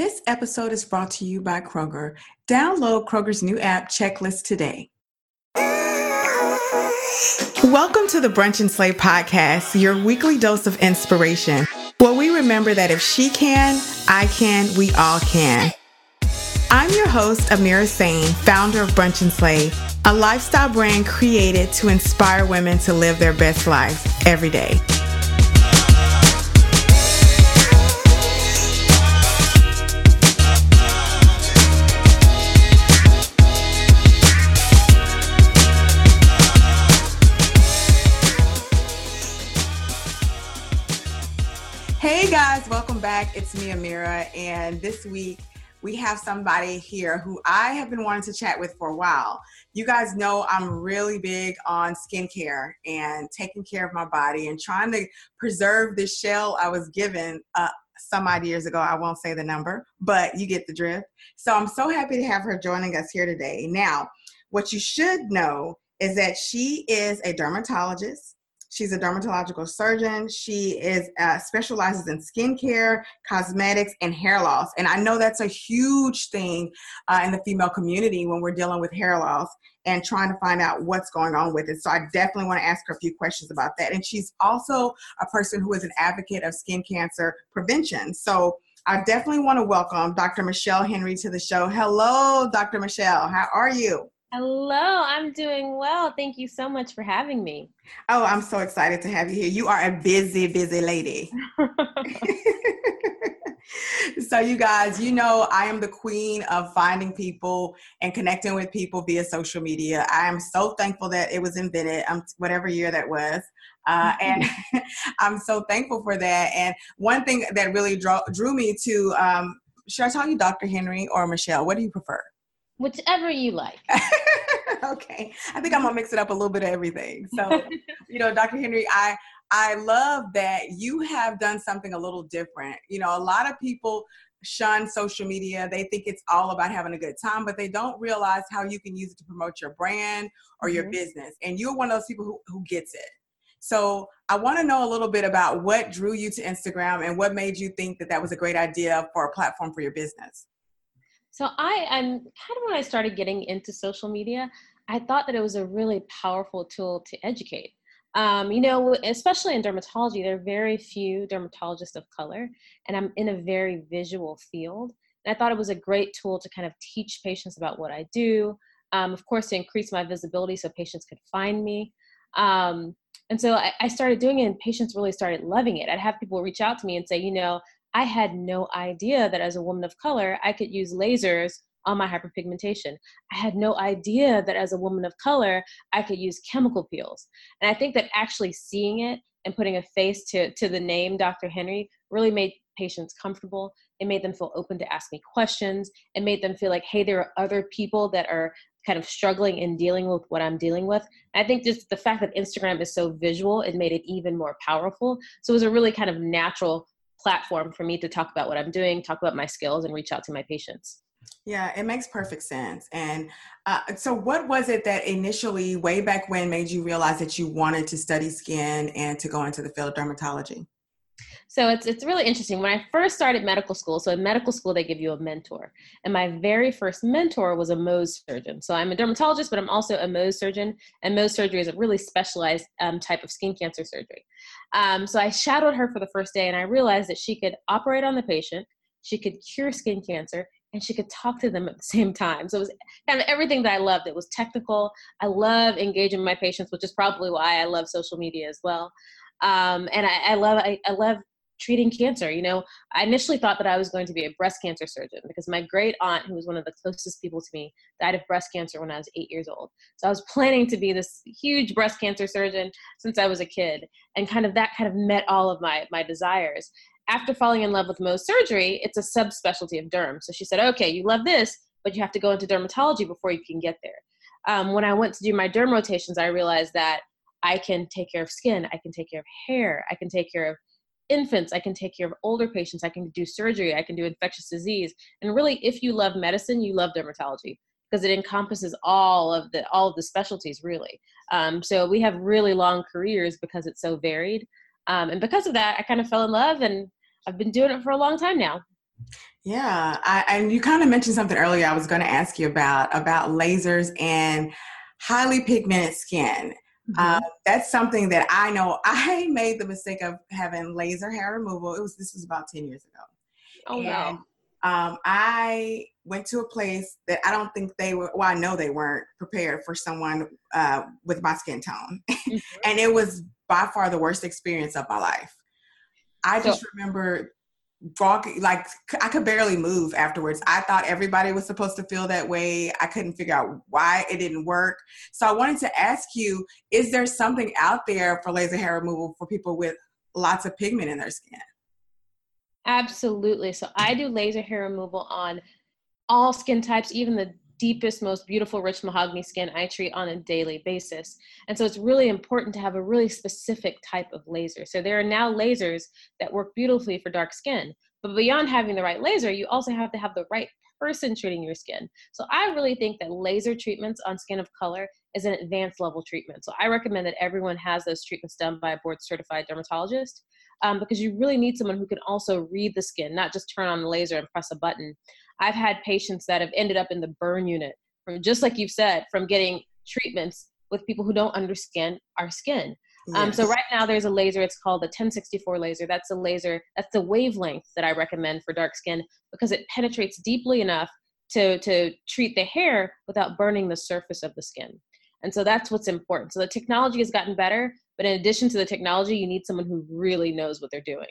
This episode is brought to you by Kroger. Download Kroger's new app, Checklist, today. Welcome to the Brunch and Slay podcast, your weekly dose of inspiration. Where we remember that if she can, I can, we all can. I'm your host, Amira Sane, founder of Brunch and Slay, a lifestyle brand created to inspire women to live their best lives every day. Guys, welcome back. It's me, Amira, and this week we have somebody here who I have been wanting to chat with for a while. You guys know I'm really big on skincare and taking care of my body and trying to preserve the shell I was given uh, some odd years ago. I won't say the number, but you get the drift. So I'm so happy to have her joining us here today. Now, what you should know is that she is a dermatologist. She's a dermatological surgeon. She is uh, specializes in skincare, cosmetics, and hair loss. And I know that's a huge thing uh, in the female community when we're dealing with hair loss and trying to find out what's going on with it. So I definitely want to ask her a few questions about that. And she's also a person who is an advocate of skin cancer prevention. So I definitely want to welcome Dr. Michelle Henry to the show. Hello, Dr. Michelle. How are you? Hello, I'm doing well. Thank you so much for having me. Oh, I'm so excited to have you here. You are a busy, busy lady. so, you guys, you know, I am the queen of finding people and connecting with people via social media. I am so thankful that it was invented, um, whatever year that was. Uh, and I'm so thankful for that. And one thing that really drew, drew me to, um, should I tell you Dr. Henry or Michelle? What do you prefer? Whichever you like. okay. I think I'm gonna mix it up a little bit of everything. So, you know, Dr. Henry, I I love that you have done something a little different. You know, a lot of people shun social media. They think it's all about having a good time, but they don't realize how you can use it to promote your brand or mm-hmm. your business. And you're one of those people who, who gets it. So I want to know a little bit about what drew you to Instagram and what made you think that that was a great idea for a platform for your business. So I, I'm kind of when I started getting into social media, I thought that it was a really powerful tool to educate. Um, you know, especially in dermatology, there are very few dermatologists of color, and I'm in a very visual field. And I thought it was a great tool to kind of teach patients about what I do. Um, of course, to increase my visibility so patients could find me. Um, and so I, I, started doing it, and patients really started loving it. I'd have people reach out to me and say, you know, I had no idea that as a woman of color, I could use lasers on my hyperpigmentation. I had no idea that as a woman of color, I could use chemical peels. And I think that actually seeing it and putting a face to, to the name Dr. Henry really made patients comfortable. It made them feel open to ask me questions. It made them feel like, hey, there are other people that are kind of struggling and dealing with what I'm dealing with. I think just the fact that Instagram is so visual, it made it even more powerful. So it was a really kind of natural platform for me to talk about what I'm doing, talk about my skills, and reach out to my patients. Yeah, it makes perfect sense. And uh, so, what was it that initially, way back when, made you realize that you wanted to study skin and to go into the field of dermatology? So it's it's really interesting. When I first started medical school, so in medical school they give you a mentor, and my very first mentor was a Mohs surgeon. So I'm a dermatologist, but I'm also a Mohs surgeon, and Mohs surgery is a really specialized um, type of skin cancer surgery. Um, so I shadowed her for the first day, and I realized that she could operate on the patient, she could cure skin cancer, and she could talk to them at the same time. So it was kind of everything that I loved. It was technical. I love engaging my patients, which is probably why I love social media as well. Um, and I, I love I, I, love treating cancer. You know, I initially thought that I was going to be a breast cancer surgeon because my great aunt, who was one of the closest people to me, died of breast cancer when I was eight years old. So I was planning to be this huge breast cancer surgeon since I was a kid, and kind of that kind of met all of my my desires. After falling in love with Mohs surgery, it's a subspecialty of derm. So she said, "Okay, you love this, but you have to go into dermatology before you can get there." Um, when I went to do my derm rotations, I realized that I can take care of skin, I can take care of hair, I can take care of infants, I can take care of older patients, I can do surgery, I can do infectious disease. And really, if you love medicine, you love dermatology because it encompasses all of the all of the specialties really. Um, so we have really long careers because it's so varied. Um, and because of that, I kind of fell in love and I've been doing it for a long time now. Yeah, I, and you kind of mentioned something earlier. I was going to ask you about about lasers and highly pigmented skin. Mm-hmm. Uh, that's something that I know. I made the mistake of having laser hair removal. It was this was about ten years ago. Oh and, no! Um, I went to a place that I don't think they were. Well, I know they weren't prepared for someone uh, with my skin tone, mm-hmm. and it was by far the worst experience of my life. I just remember walking like I could barely move afterwards. I thought everybody was supposed to feel that way. I couldn't figure out why it didn't work. So I wanted to ask you, is there something out there for laser hair removal for people with lots of pigment in their skin? Absolutely. So I do laser hair removal on all skin types, even the deepest, most beautiful, rich mahogany skin I treat on a daily basis. And so it's really important to have a really specific type of laser. So there are now lasers that work beautifully for dark skin. But beyond having the right laser, you also have to have the right person treating your skin. So I really think that laser treatments on skin of color is an advanced level treatment. So I recommend that everyone has those treatments done by a board certified dermatologist um, because you really need someone who can also read the skin, not just turn on the laser and press a button. I've had patients that have ended up in the burn unit from just like you've said, from getting treatments with people who don't understand our skin. Yes. Um, so right now there's a laser. It's called the 1064 laser. That's a laser. That's the wavelength that I recommend for dark skin because it penetrates deeply enough to to treat the hair without burning the surface of the skin. And so that's what's important. So the technology has gotten better, but in addition to the technology, you need someone who really knows what they're doing.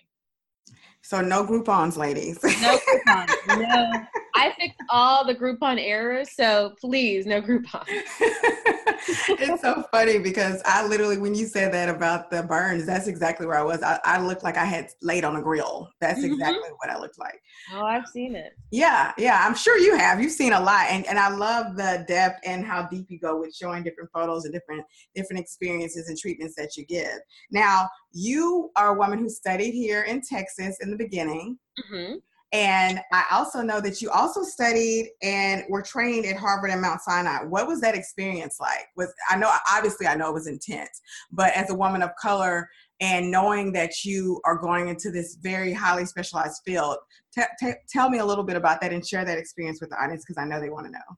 So no Groupons, ladies. No Groupons. no. I fixed all the Groupon errors, so please, no Groupons. it's so funny because I literally, when you said that about the burns, that's exactly where I was. I, I looked like I had laid on a grill. That's mm-hmm. exactly what I looked like. Oh, I've seen it. Yeah, yeah, I'm sure you have. You've seen a lot, and and I love the depth and how deep you go with showing different photos and different different experiences and treatments that you give. Now, you are a woman who studied here in Texas in the beginning. Mm-hmm. And I also know that you also studied and were trained at Harvard and Mount Sinai. What was that experience like? Was I know obviously I know it was intense, but as a woman of color and knowing that you are going into this very highly specialized field, t- t- tell me a little bit about that and share that experience with the audience because I know they want to know.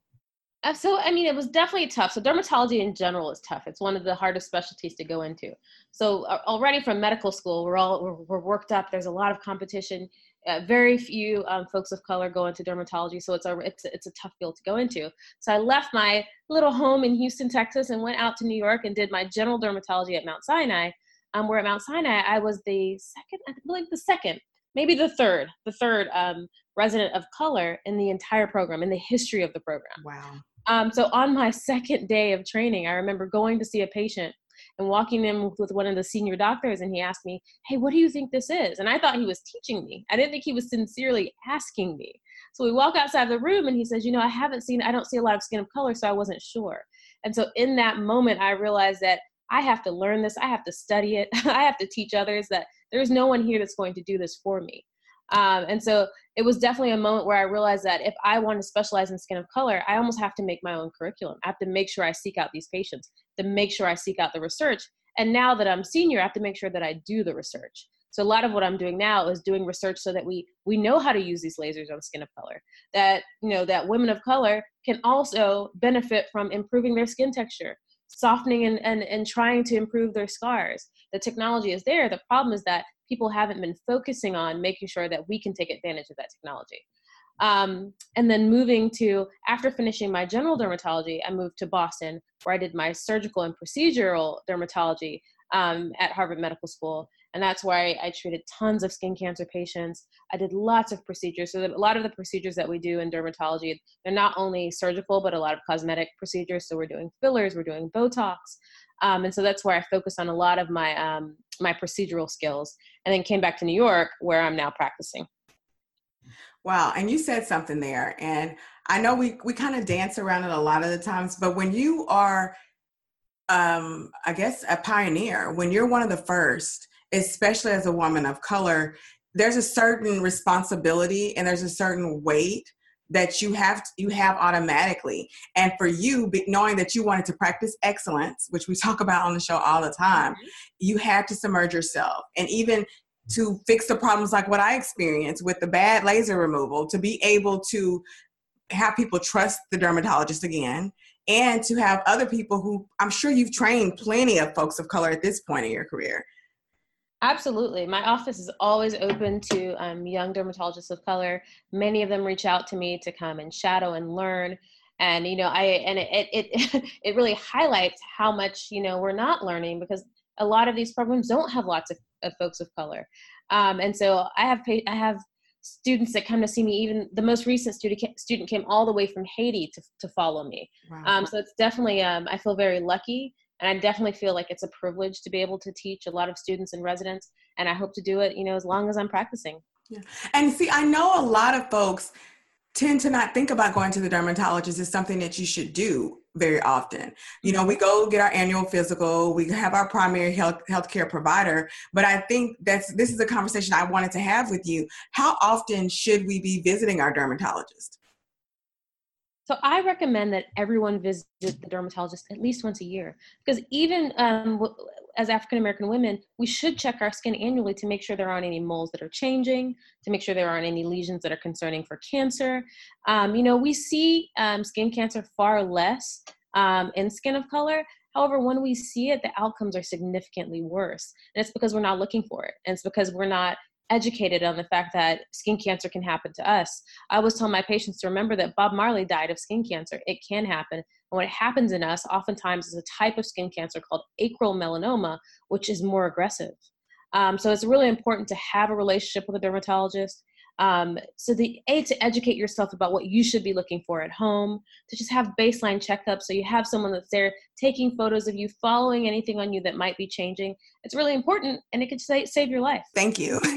So i mean it was definitely tough so dermatology in general is tough it's one of the hardest specialties to go into so uh, already from medical school we're all we're, we're worked up there's a lot of competition uh, very few um, folks of color go into dermatology, so it's a it's it's a tough field to go into. So I left my little home in Houston, Texas, and went out to New York and did my general dermatology at Mount Sinai. Um, where at Mount Sinai, I was the second, I believe the second, maybe the third, the third um, resident of color in the entire program, in the history of the program. Wow. Um, so on my second day of training, I remember going to see a patient and walking in with one of the senior doctors and he asked me hey what do you think this is? And i thought he was teaching me. I didn't think he was sincerely asking me. So we walk outside the room and he says you know i haven't seen i don't see a lot of skin of color so i wasn't sure. And so in that moment i realized that i have to learn this i have to study it i have to teach others that there's no one here that's going to do this for me um, and so it was definitely a moment where I realized that if I want to specialize in skin of color, I almost have to make my own curriculum. I have to make sure I seek out these patients, to make sure I seek out the research. And now that I'm senior, I have to make sure that I do the research. So a lot of what I'm doing now is doing research so that we we know how to use these lasers on skin of color. That you know that women of color can also benefit from improving their skin texture, softening and, and, and trying to improve their scars. The technology is there. The problem is that people haven't been focusing on making sure that we can take advantage of that technology. Um, and then moving to, after finishing my general dermatology, I moved to Boston where I did my surgical and procedural dermatology um, at Harvard Medical School. And that's where I, I, treated tons of skin cancer patients. I did lots of procedures. So a lot of the procedures that we do in dermatology, they're not only surgical, but a lot of cosmetic procedures. So we're doing fillers, we're doing Botox. Um, and so that's where I focused on a lot of my my procedural skills, and then came back to New York, where I'm now practicing. Wow, and you said something there, and I know we we kind of dance around it a lot of the times, but when you are, um, I guess, a pioneer, when you're one of the first, especially as a woman of color, there's a certain responsibility and there's a certain weight that you have you have automatically and for you knowing that you wanted to practice excellence which we talk about on the show all the time mm-hmm. you had to submerge yourself and even to fix the problems like what I experienced with the bad laser removal, to be able to have people trust the dermatologist again, and to have other people who I'm sure you've trained plenty of folks of color at this point in your career. Absolutely. My office is always open to um, young dermatologists of color. Many of them reach out to me to come and shadow and learn. And, you know, I, and it, it, it really highlights how much, you know, we're not learning because a lot of these programs don't have lots of, of folks of color. Um, and so I have, I have students that come to see me even the most recent student student came all the way from haiti to, to follow me wow. um, so it's definitely um, i feel very lucky and i definitely feel like it's a privilege to be able to teach a lot of students and residents and i hope to do it you know as long as i'm practicing yeah. and see i know a lot of folks tend to not think about going to the dermatologist as something that you should do very often. You know, we go get our annual physical, we have our primary health healthcare provider, but I think that's this is a conversation I wanted to have with you. How often should we be visiting our dermatologist? So I recommend that everyone visit the dermatologist at least once a year because even um, as African American women, we should check our skin annually to make sure there aren't any moles that are changing, to make sure there aren't any lesions that are concerning for cancer. Um, you know, we see um, skin cancer far less um, in skin of color. However, when we see it, the outcomes are significantly worse. And it's because we're not looking for it. And it's because we're not educated on the fact that skin cancer can happen to us. I always tell my patients to remember that Bob Marley died of skin cancer. It can happen. And what happens in us oftentimes is a type of skin cancer called acral melanoma, which is more aggressive. Um, so it's really important to have a relationship with a dermatologist. Um, so the a to educate yourself about what you should be looking for at home, to just have baseline checkups, so you have someone that's there taking photos of you, following anything on you that might be changing. It's really important, and it could sa- save your life. Thank you.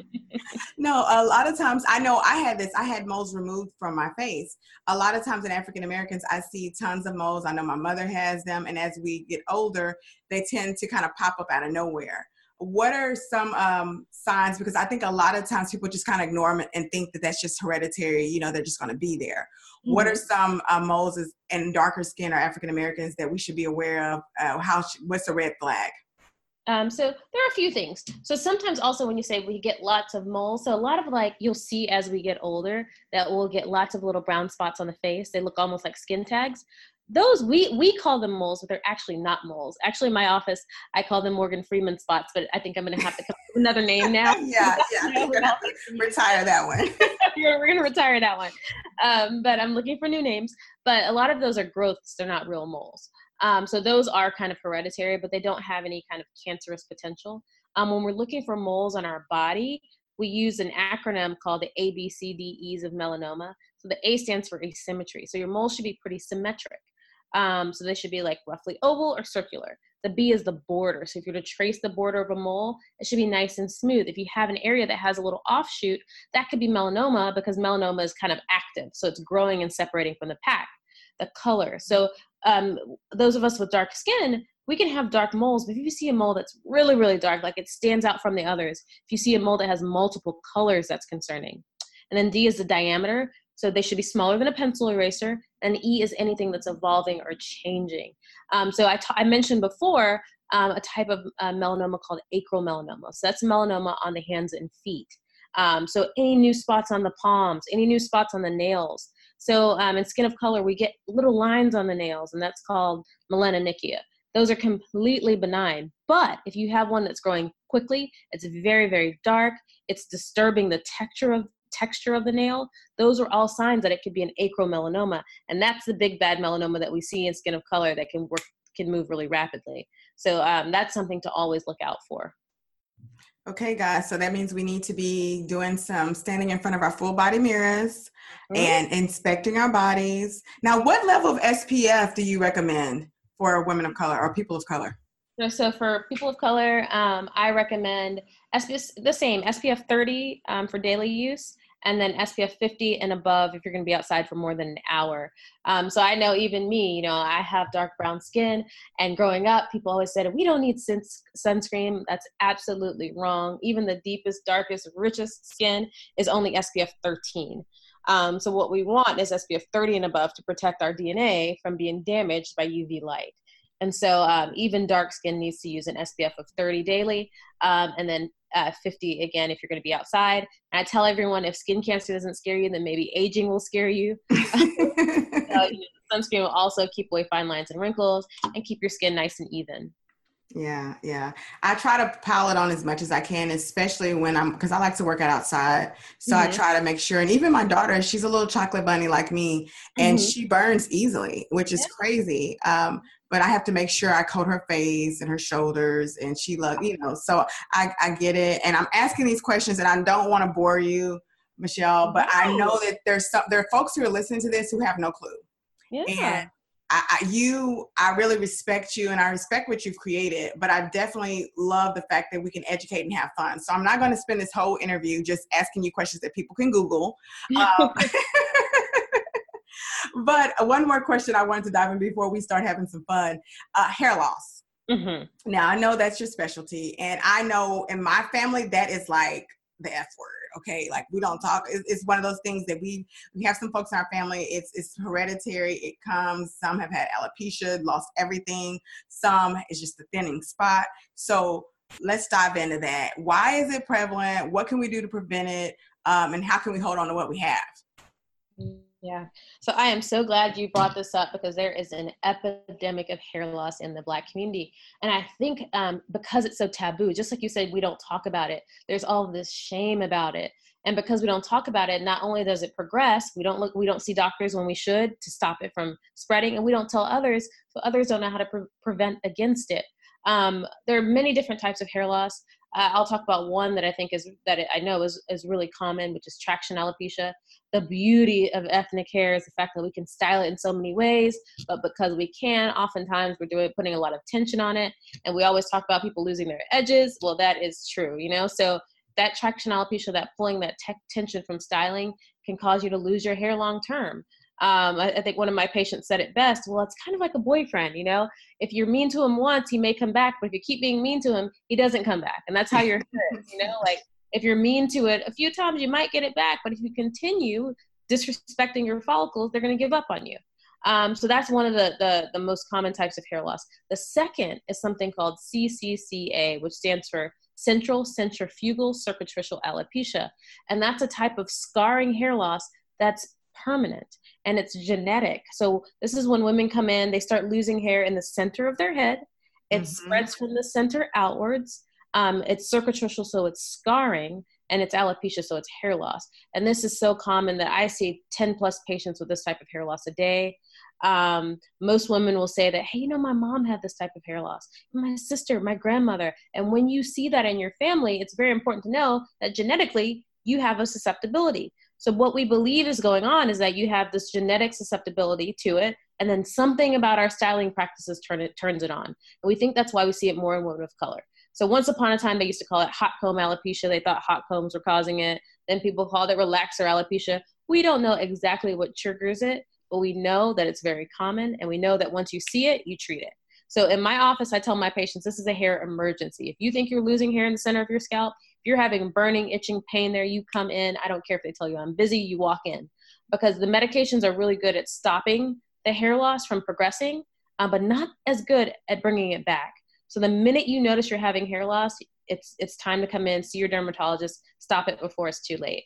no, a lot of times I know I had this. I had moles removed from my face. A lot of times in African Americans, I see tons of moles. I know my mother has them, and as we get older, they tend to kind of pop up out of nowhere what are some um, signs? Because I think a lot of times people just kind of ignore them and think that that's just hereditary. You know, they're just going to be there. Mm-hmm. What are mm-hmm. some uh, moles and darker skin or African Americans that we should be aware of? Uh, how what's a red flag? Um, so there are a few things. So sometimes also when you say we get lots of moles, so a lot of like you'll see as we get older that we'll get lots of little brown spots on the face. They look almost like skin tags those we we call them moles, but they're actually not moles. Actually, in my office, I call them Morgan Freeman spots, but I think I'm going to have to come up with another name now. yeah, yeah, we're gonna retire that one. we're going to retire that one. Um, but I'm looking for new names. But a lot of those are growths; they're not real moles. Um, so those are kind of hereditary, but they don't have any kind of cancerous potential. Um, when we're looking for moles on our body, we use an acronym called the ABCDEs of melanoma. So the A stands for asymmetry. So your moles should be pretty symmetric. Um, so they should be like roughly oval or circular. The B is the border. So if you're to trace the border of a mole, it should be nice and smooth. If you have an area that has a little offshoot, that could be melanoma because melanoma is kind of active. So it's growing and separating from the pack. The color. So um, those of us with dark skin, we can have dark moles, but if you see a mole that's really, really dark, like it stands out from the others, if you see a mole that has multiple colors, that's concerning. And then D is the diameter. So they should be smaller than a pencil eraser. And E is anything that's evolving or changing. Um, so I, t- I mentioned before um, a type of uh, melanoma called acral melanoma. So that's melanoma on the hands and feet. Um, so any new spots on the palms, any new spots on the nails. So um, in skin of color, we get little lines on the nails, and that's called melanonychia. Those are completely benign. But if you have one that's growing quickly, it's very, very dark, it's disturbing the texture of texture of the nail, those are all signs that it could be an acral melanoma. And that's the big bad melanoma that we see in skin of color that can work can move really rapidly. So um, that's something to always look out for. Okay, guys, so that means we need to be doing some standing in front of our full body mirrors mm-hmm. and inspecting our bodies. Now, what level of SPF do you recommend for women of color or people of color? So for people of color, um, I recommend SPF, the same SPF 30 um, for daily use, and then SPF 50 and above if you're going to be outside for more than an hour. Um, so I know even me, you know, I have dark brown skin, and growing up, people always said we don't need sunscreen. That's absolutely wrong. Even the deepest, darkest, richest skin is only SPF 13. Um, so what we want is SPF 30 and above to protect our DNA from being damaged by UV light. And so um, even dark skin needs to use an SPF of 30 daily, um, and then uh, 50 again if you're going to be outside. And I tell everyone if skin cancer doesn't scare you, then maybe aging will scare you. uh, sunscreen will also keep away fine lines and wrinkles and keep your skin nice and even. Yeah, yeah. I try to pile it on as much as I can, especially when I'm because I like to work out outside. So mm-hmm. I try to make sure. And even my daughter, she's a little chocolate bunny like me, and mm-hmm. she burns easily, which is yeah. crazy. Um, but I have to make sure I coat her face and her shoulders, and she look, you know. So I, I get it, and I'm asking these questions, and I don't want to bore you, Michelle, but I know that there's some there are folks who are listening to this who have no clue. Yeah. And I, I, you, I really respect you and I respect what you've created, but I definitely love the fact that we can educate and have fun. So I'm not going to spend this whole interview just asking you questions that people can Google. Um, but one more question I wanted to dive in before we start having some fun uh, hair loss. Mm-hmm. Now, I know that's your specialty, and I know in my family that is like the F word okay? Like we don't talk it's, it's, one of those things that we we have some folks in our family it's it's hereditary it comes some have had alopecia lost everything some is just a thinning spot. So let's dive into that. Why is it prevalent? What can we do to prevent it? Um, and how can we hold on to what we have yeah. So I am so glad you brought this up because there is an epidemic of hair loss in the Black community. And I think um, because it's so taboo, just like you said, we don't talk about it, there's all this shame about it. And because we don't talk about it, not only does it progress, we don't look, we don't see doctors when we should to stop it from spreading, and we don't tell others, so others don't know how to pre- prevent against it. Um, there are many different types of hair loss. Uh, I'll talk about one that I think is that I know is, is really common, which is traction alopecia. The beauty of ethnic hair is the fact that we can style it in so many ways, but because we can, oftentimes we're doing putting a lot of tension on it. And we always talk about people losing their edges. Well, that is true, you know. So that traction alopecia, that pulling that te- tension from styling, can cause you to lose your hair long term. Um, I, I, think one of my patients said it best. Well, it's kind of like a boyfriend, you know. If you're mean to him once, he may come back, but if you keep being mean to him, he doesn't come back, and that's how you're you know. Like if you're mean to it a few times, you might get it back, but if you continue disrespecting your follicles, they're going to give up on you. Um, so that's one of the, the, the most common types of hair loss. The second is something called CCCA, which stands for Central Centrifugal Cicatricial Alopecia, and that's a type of scarring hair loss that's permanent and it's genetic. So this is when women come in, they start losing hair in the center of their head. It mm-hmm. spreads from the center outwards. Um, it's cicatricial, so it's scarring, and it's alopecia, so it's hair loss. And this is so common that I see 10 plus patients with this type of hair loss a day. Um, most women will say that, hey, you know, my mom had this type of hair loss, my sister, my grandmother. And when you see that in your family, it's very important to know that genetically you have a susceptibility. So what we believe is going on is that you have this genetic susceptibility to it, and then something about our styling practices turn it turns it on. And we think that's why we see it more in women of color. So once upon a time, they used to call it hot comb alopecia. They thought hot combs were causing it. Then people called it relaxer alopecia. We don't know exactly what triggers it, but we know that it's very common, and we know that once you see it, you treat it. So in my office, I tell my patients this is a hair emergency. If you think you're losing hair in the center of your scalp, you're having burning, itching pain there, you come in. I don't care if they tell you I'm busy, you walk in. Because the medications are really good at stopping the hair loss from progressing, uh, but not as good at bringing it back. So the minute you notice you're having hair loss, it's it's time to come in, see your dermatologist, stop it before it's too late.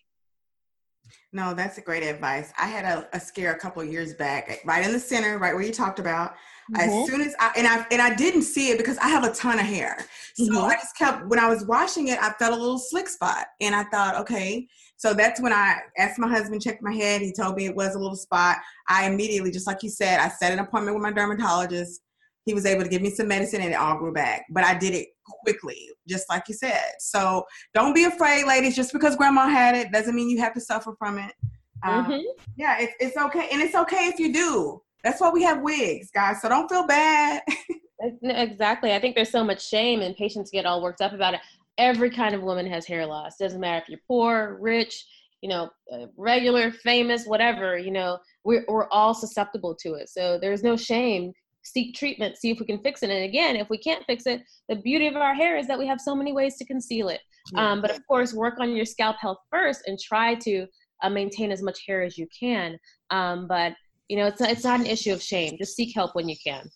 No, that's a great advice. I had a, a scare a couple years back, right in the center, right where you talked about. Mm-hmm. As soon as I and I and I didn't see it because I have a ton of hair. So mm-hmm. I just kept when I was washing it, I felt a little slick spot. And I thought, okay. So that's when I asked my husband, checked my head. He told me it was a little spot. I immediately, just like you said, I set an appointment with my dermatologist. He was able to give me some medicine and it all grew back. But I did it quickly, just like you said. So don't be afraid, ladies. Just because grandma had it doesn't mean you have to suffer from it. Um, mm-hmm. Yeah, it, it's okay. And it's okay if you do. That's why we have wigs, guys. So don't feel bad. exactly. I think there's so much shame and patients get all worked up about it. Every kind of woman has hair loss. Doesn't matter if you're poor, rich, you know, uh, regular, famous, whatever, you know, we're, we're all susceptible to it. So there's no shame. Seek treatment, see if we can fix it. And again, if we can't fix it, the beauty of our hair is that we have so many ways to conceal it. Yeah. Um, but of course, work on your scalp health first and try to uh, maintain as much hair as you can. Um, but you know, it's it's not an issue of shame. Just seek help when you can.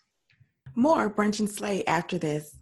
More Brunch and Slay after this.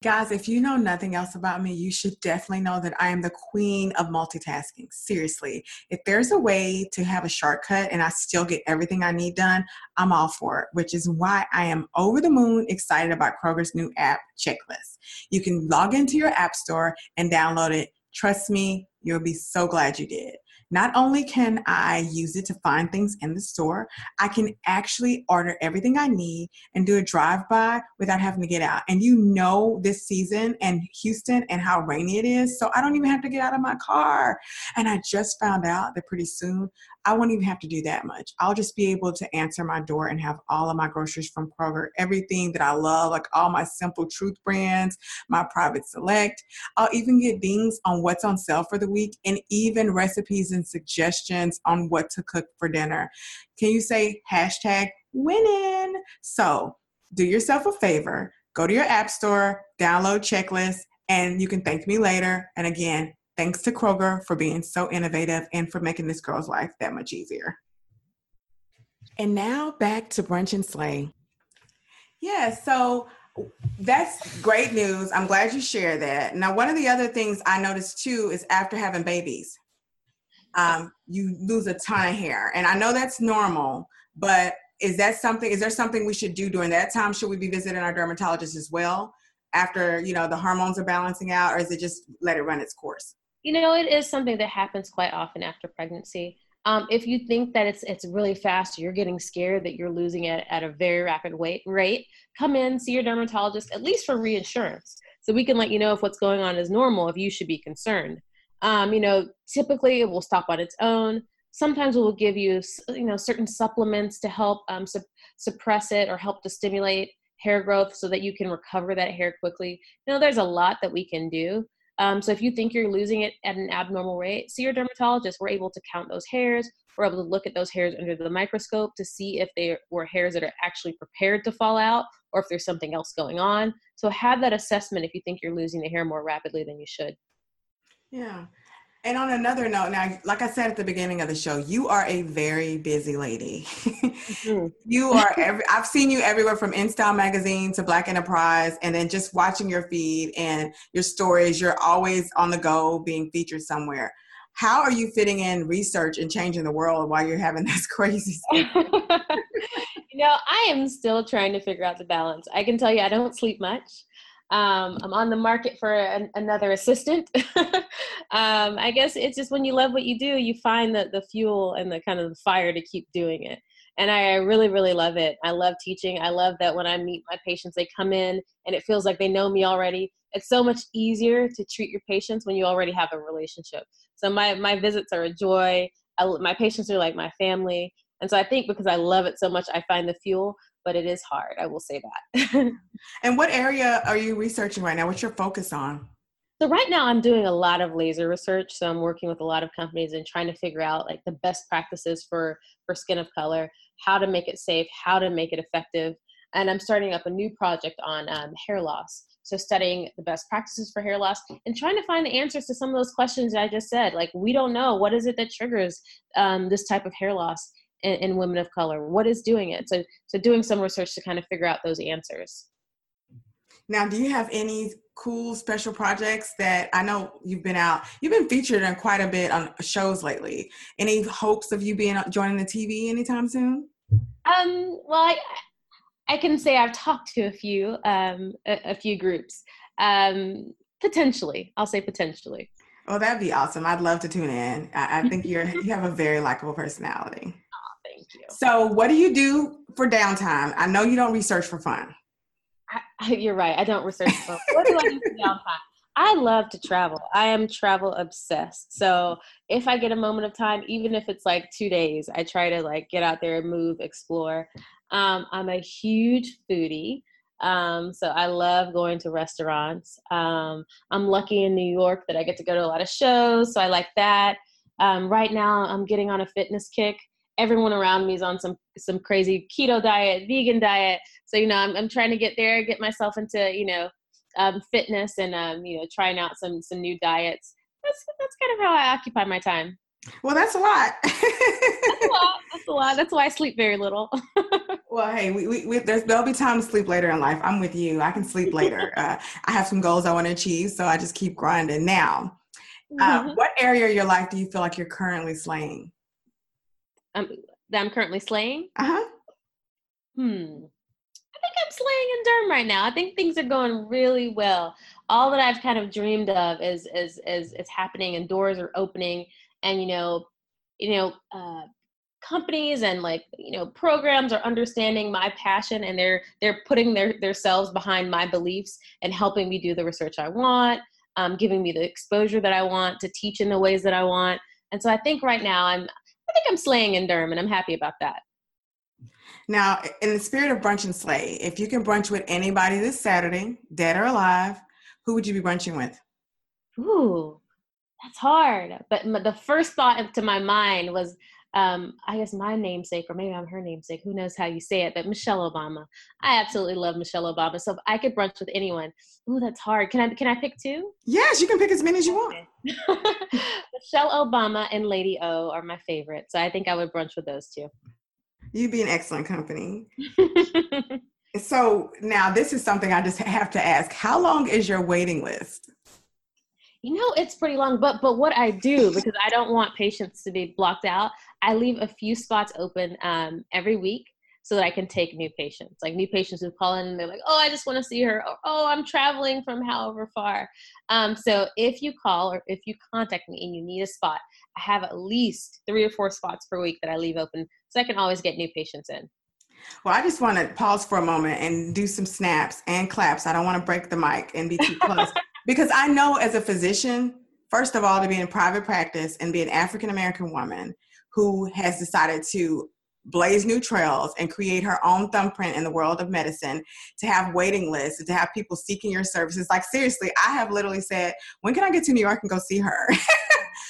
Guys, if you know nothing else about me, you should definitely know that I am the queen of multitasking. Seriously. If there's a way to have a shortcut and I still get everything I need done, I'm all for it, which is why I am over the moon excited about Kroger's new app, Checklist. You can log into your app store and download it. Trust me, you'll be so glad you did. Not only can I use it to find things in the store, I can actually order everything I need and do a drive by without having to get out. And you know, this season and Houston and how rainy it is, so I don't even have to get out of my car. And I just found out that pretty soon I won't even have to do that much. I'll just be able to answer my door and have all of my groceries from Kroger, everything that I love, like all my Simple Truth brands, my Private Select. I'll even get dings on what's on sale for the week and even recipes and suggestions on what to cook for dinner. Can you say hashtag winning? So do yourself a favor, go to your app store, download checklist, and you can thank me later. And again, Thanks to Kroger for being so innovative and for making this girl's life that much easier. And now back to Brunch and Slay. Yeah, so that's great news. I'm glad you share that. Now, one of the other things I noticed too is after having babies, um, you lose a ton of hair. And I know that's normal, but is that something, is there something we should do during that time? Should we be visiting our dermatologist as well after, you know, the hormones are balancing out, or is it just let it run its course? You know, it is something that happens quite often after pregnancy. Um, if you think that it's it's really fast, you're getting scared that you're losing it at a very rapid weight, rate, come in, see your dermatologist, at least for reinsurance, so we can let you know if what's going on is normal, if you should be concerned. Um, you know, typically it will stop on its own. Sometimes we will give you, you know, certain supplements to help um, su- suppress it or help to stimulate hair growth so that you can recover that hair quickly. You know, there's a lot that we can do. Um, so if you think you're losing it at an abnormal rate, see your dermatologist. We're able to count those hairs. We're able to look at those hairs under the microscope to see if they were hairs that are actually prepared to fall out or if there's something else going on. So have that assessment if you think you're losing the hair more rapidly than you should. Yeah. And on another note, now, like I said at the beginning of the show, you are a very busy lady. mm-hmm. you are every, I've seen you everywhere from InStyle magazine to Black Enterprise, and then just watching your feed and your stories, you're always on the go being featured somewhere. How are you fitting in research and changing the world while you're having this crazy you know, I am still trying to figure out the balance. I can tell you I don't sleep much. Um, I'm on the market for an, another assistant. um, I guess it's just when you love what you do, you find the, the fuel and the kind of the fire to keep doing it. And I really, really love it. I love teaching. I love that when I meet my patients, they come in and it feels like they know me already. It's so much easier to treat your patients when you already have a relationship. So my, my visits are a joy. I, my patients are like my family. And so I think because I love it so much, I find the fuel but it is hard. I will say that. and what area are you researching right now? What's your focus on? So right now I'm doing a lot of laser research. So I'm working with a lot of companies and trying to figure out like the best practices for for skin of color, how to make it safe, how to make it effective. And I'm starting up a new project on um, hair loss. So studying the best practices for hair loss and trying to find the answers to some of those questions that I just said. Like we don't know what is it that triggers um, this type of hair loss in, in women of color? What is doing it? So, so doing some research to kind of figure out those answers. Now, do you have any cool special projects that I know you've been out? You've been featured in quite a bit on shows lately. Any hopes of you being joining the TV anytime soon? Um, well, I, I can say I've talked to a few, um, a, a few groups. Um, potentially, I'll say potentially. Oh, that'd be awesome. I'd love to tune in. I, I think you're you have a very likable personality. So, what do you do for downtime? I know you don't research for fun. I, you're right. I don't research for fun. what do I do for downtime? I love to travel. I am travel obsessed. So if I get a moment of time, even if it's like two days, I try to like get out there and move, explore. Um, I'm a huge foodie. Um, so I love going to restaurants. Um, I'm lucky in New York that I get to go to a lot of shows. So I like that. Um, right now I'm getting on a fitness kick everyone around me is on some some crazy keto diet, vegan diet. So you know, I'm I'm trying to get there, get myself into you know um, fitness and um, you know trying out some some new diets. That's that's kind of how I occupy my time. Well, that's a lot. that's a lot. That's a lot. That's why I sleep very little. Well, hey, we, we, we there'll be time to sleep later in life. I'm with you. I can sleep later. uh, I have some goals I want to achieve, so I just keep grinding. Now, uh, mm-hmm. what area of your life do you feel like you're currently slaying? Um, that I'm currently slaying? Uh huh. Hmm. I think I'm slaying in derm right now. I think things are going really well. All that I've kind of dreamed of is is is is happening, and doors are opening, and you know, you know, uh, companies and like you know programs are understanding my passion and they're they're putting their their selves behind my beliefs and helping me do the research i want um, giving me the exposure that i want to teach in the ways that i want and so i think right now i'm i think i'm slaying in derm and i'm happy about that. Now in the spirit of brunch and slay if you can brunch with anybody this saturday dead or alive who would you be brunching with? Ooh that's hard. But the first thought to my mind was um, I guess my namesake, or maybe I'm her namesake, who knows how you say it, but Michelle Obama. I absolutely love Michelle Obama. So if I could brunch with anyone, ooh, that's hard. Can I can I pick two? Yes, you can pick as many as you want. Michelle Obama and Lady O are my favorite. So I think I would brunch with those two. You'd be an excellent company. so now this is something I just have to ask. How long is your waiting list? You know it's pretty long but but what i do because i don't want patients to be blocked out i leave a few spots open um, every week so that i can take new patients like new patients who call in and they're like oh i just want to see her or, oh i'm traveling from however far um, so if you call or if you contact me and you need a spot i have at least three or four spots per week that i leave open so i can always get new patients in well, I just want to pause for a moment and do some snaps and claps. I don't want to break the mic and be too close. Because I know as a physician, first of all, to be in private practice and be an African American woman who has decided to blaze new trails and create her own thumbprint in the world of medicine to have waiting lists to have people seeking your services. Like seriously i have literally said when can i get to new york and go see her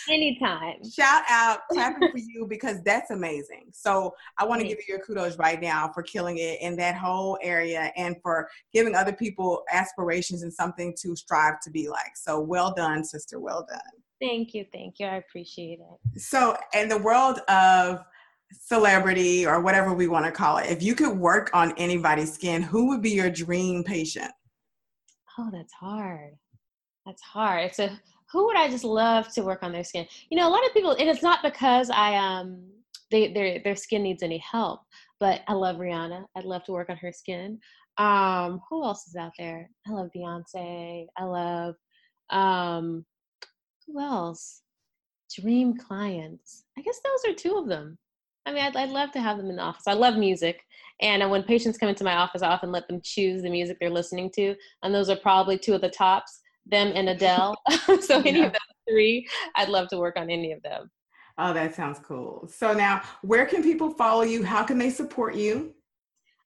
Anytime. Shout out, clapping for you because that's amazing. So I want to give you your kudos right now for killing it in that whole area and for giving other people aspirations and something to strive to be like. So well done, sister. Well done. Thank you. Thank you. I appreciate it. So in the world of celebrity or whatever we want to call it, if you could work on anybody's skin, who would be your dream patient? Oh, that's hard. That's hard. It's a who would I just love to work on their skin? You know, a lot of people, and it's not because I um they their their skin needs any help, but I love Rihanna. I'd love to work on her skin. Um, who else is out there? I love Beyonce. I love um who else? Dream clients. I guess those are two of them. I mean, I'd, I'd love to have them in the office. I love music. And when patients come into my office, I often let them choose the music they're listening to. And those are probably two of the tops them and Adele. so any yeah. of those three, I'd love to work on any of them. Oh, that sounds cool. So now, where can people follow you? How can they support you?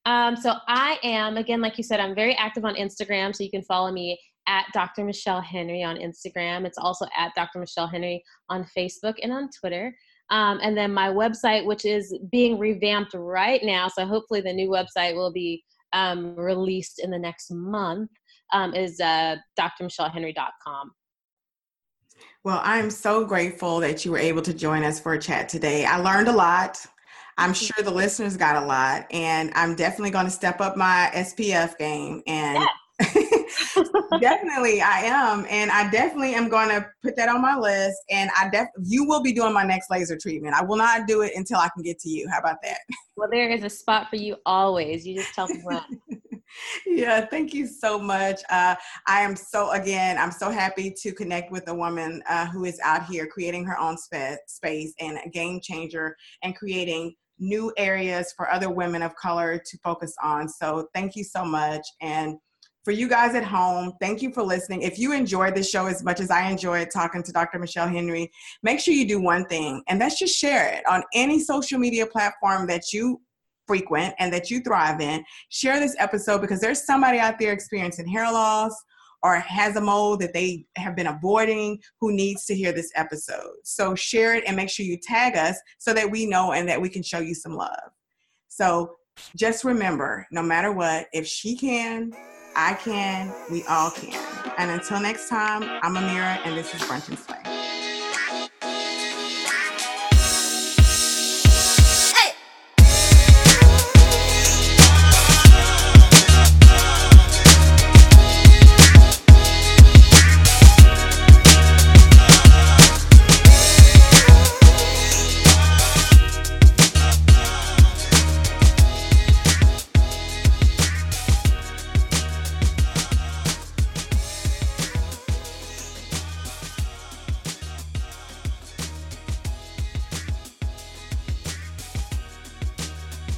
Um, so I am again, like you said, I'm very active on Instagram. So you can follow me at Dr. Michelle Henry on Instagram. It's also at Dr. Michelle Henry on Facebook and on Twitter. Um, and then my website, which is being revamped right now. So hopefully the new website will be um, released in the next month um, is uh, drmichellehenry.com. Well, I'm so grateful that you were able to join us for a chat today. I learned a lot. I'm sure the listeners got a lot, and I'm definitely going to step up my SPF game. And definitely, I am, and I definitely am going to put that on my list. And I def you will be doing my next laser treatment. I will not do it until I can get to you. How about that? Well, there is a spot for you always. You just tell me when. yeah, thank you so much. Uh, I am so, again, I'm so happy to connect with a woman uh, who is out here creating her own sp- space and a game changer and creating new areas for other women of color to focus on. So thank you so much. And for you guys at home, thank you for listening. If you enjoyed this show as much as I enjoyed talking to Dr. Michelle Henry, make sure you do one thing, and that's just share it on any social media platform that you frequent and that you thrive in, share this episode because there's somebody out there experiencing hair loss or has a mole that they have been avoiding who needs to hear this episode. So share it and make sure you tag us so that we know and that we can show you some love. So just remember no matter what, if she can, I can, we all can. And until next time, I'm Amira and this is Brunch and Slay.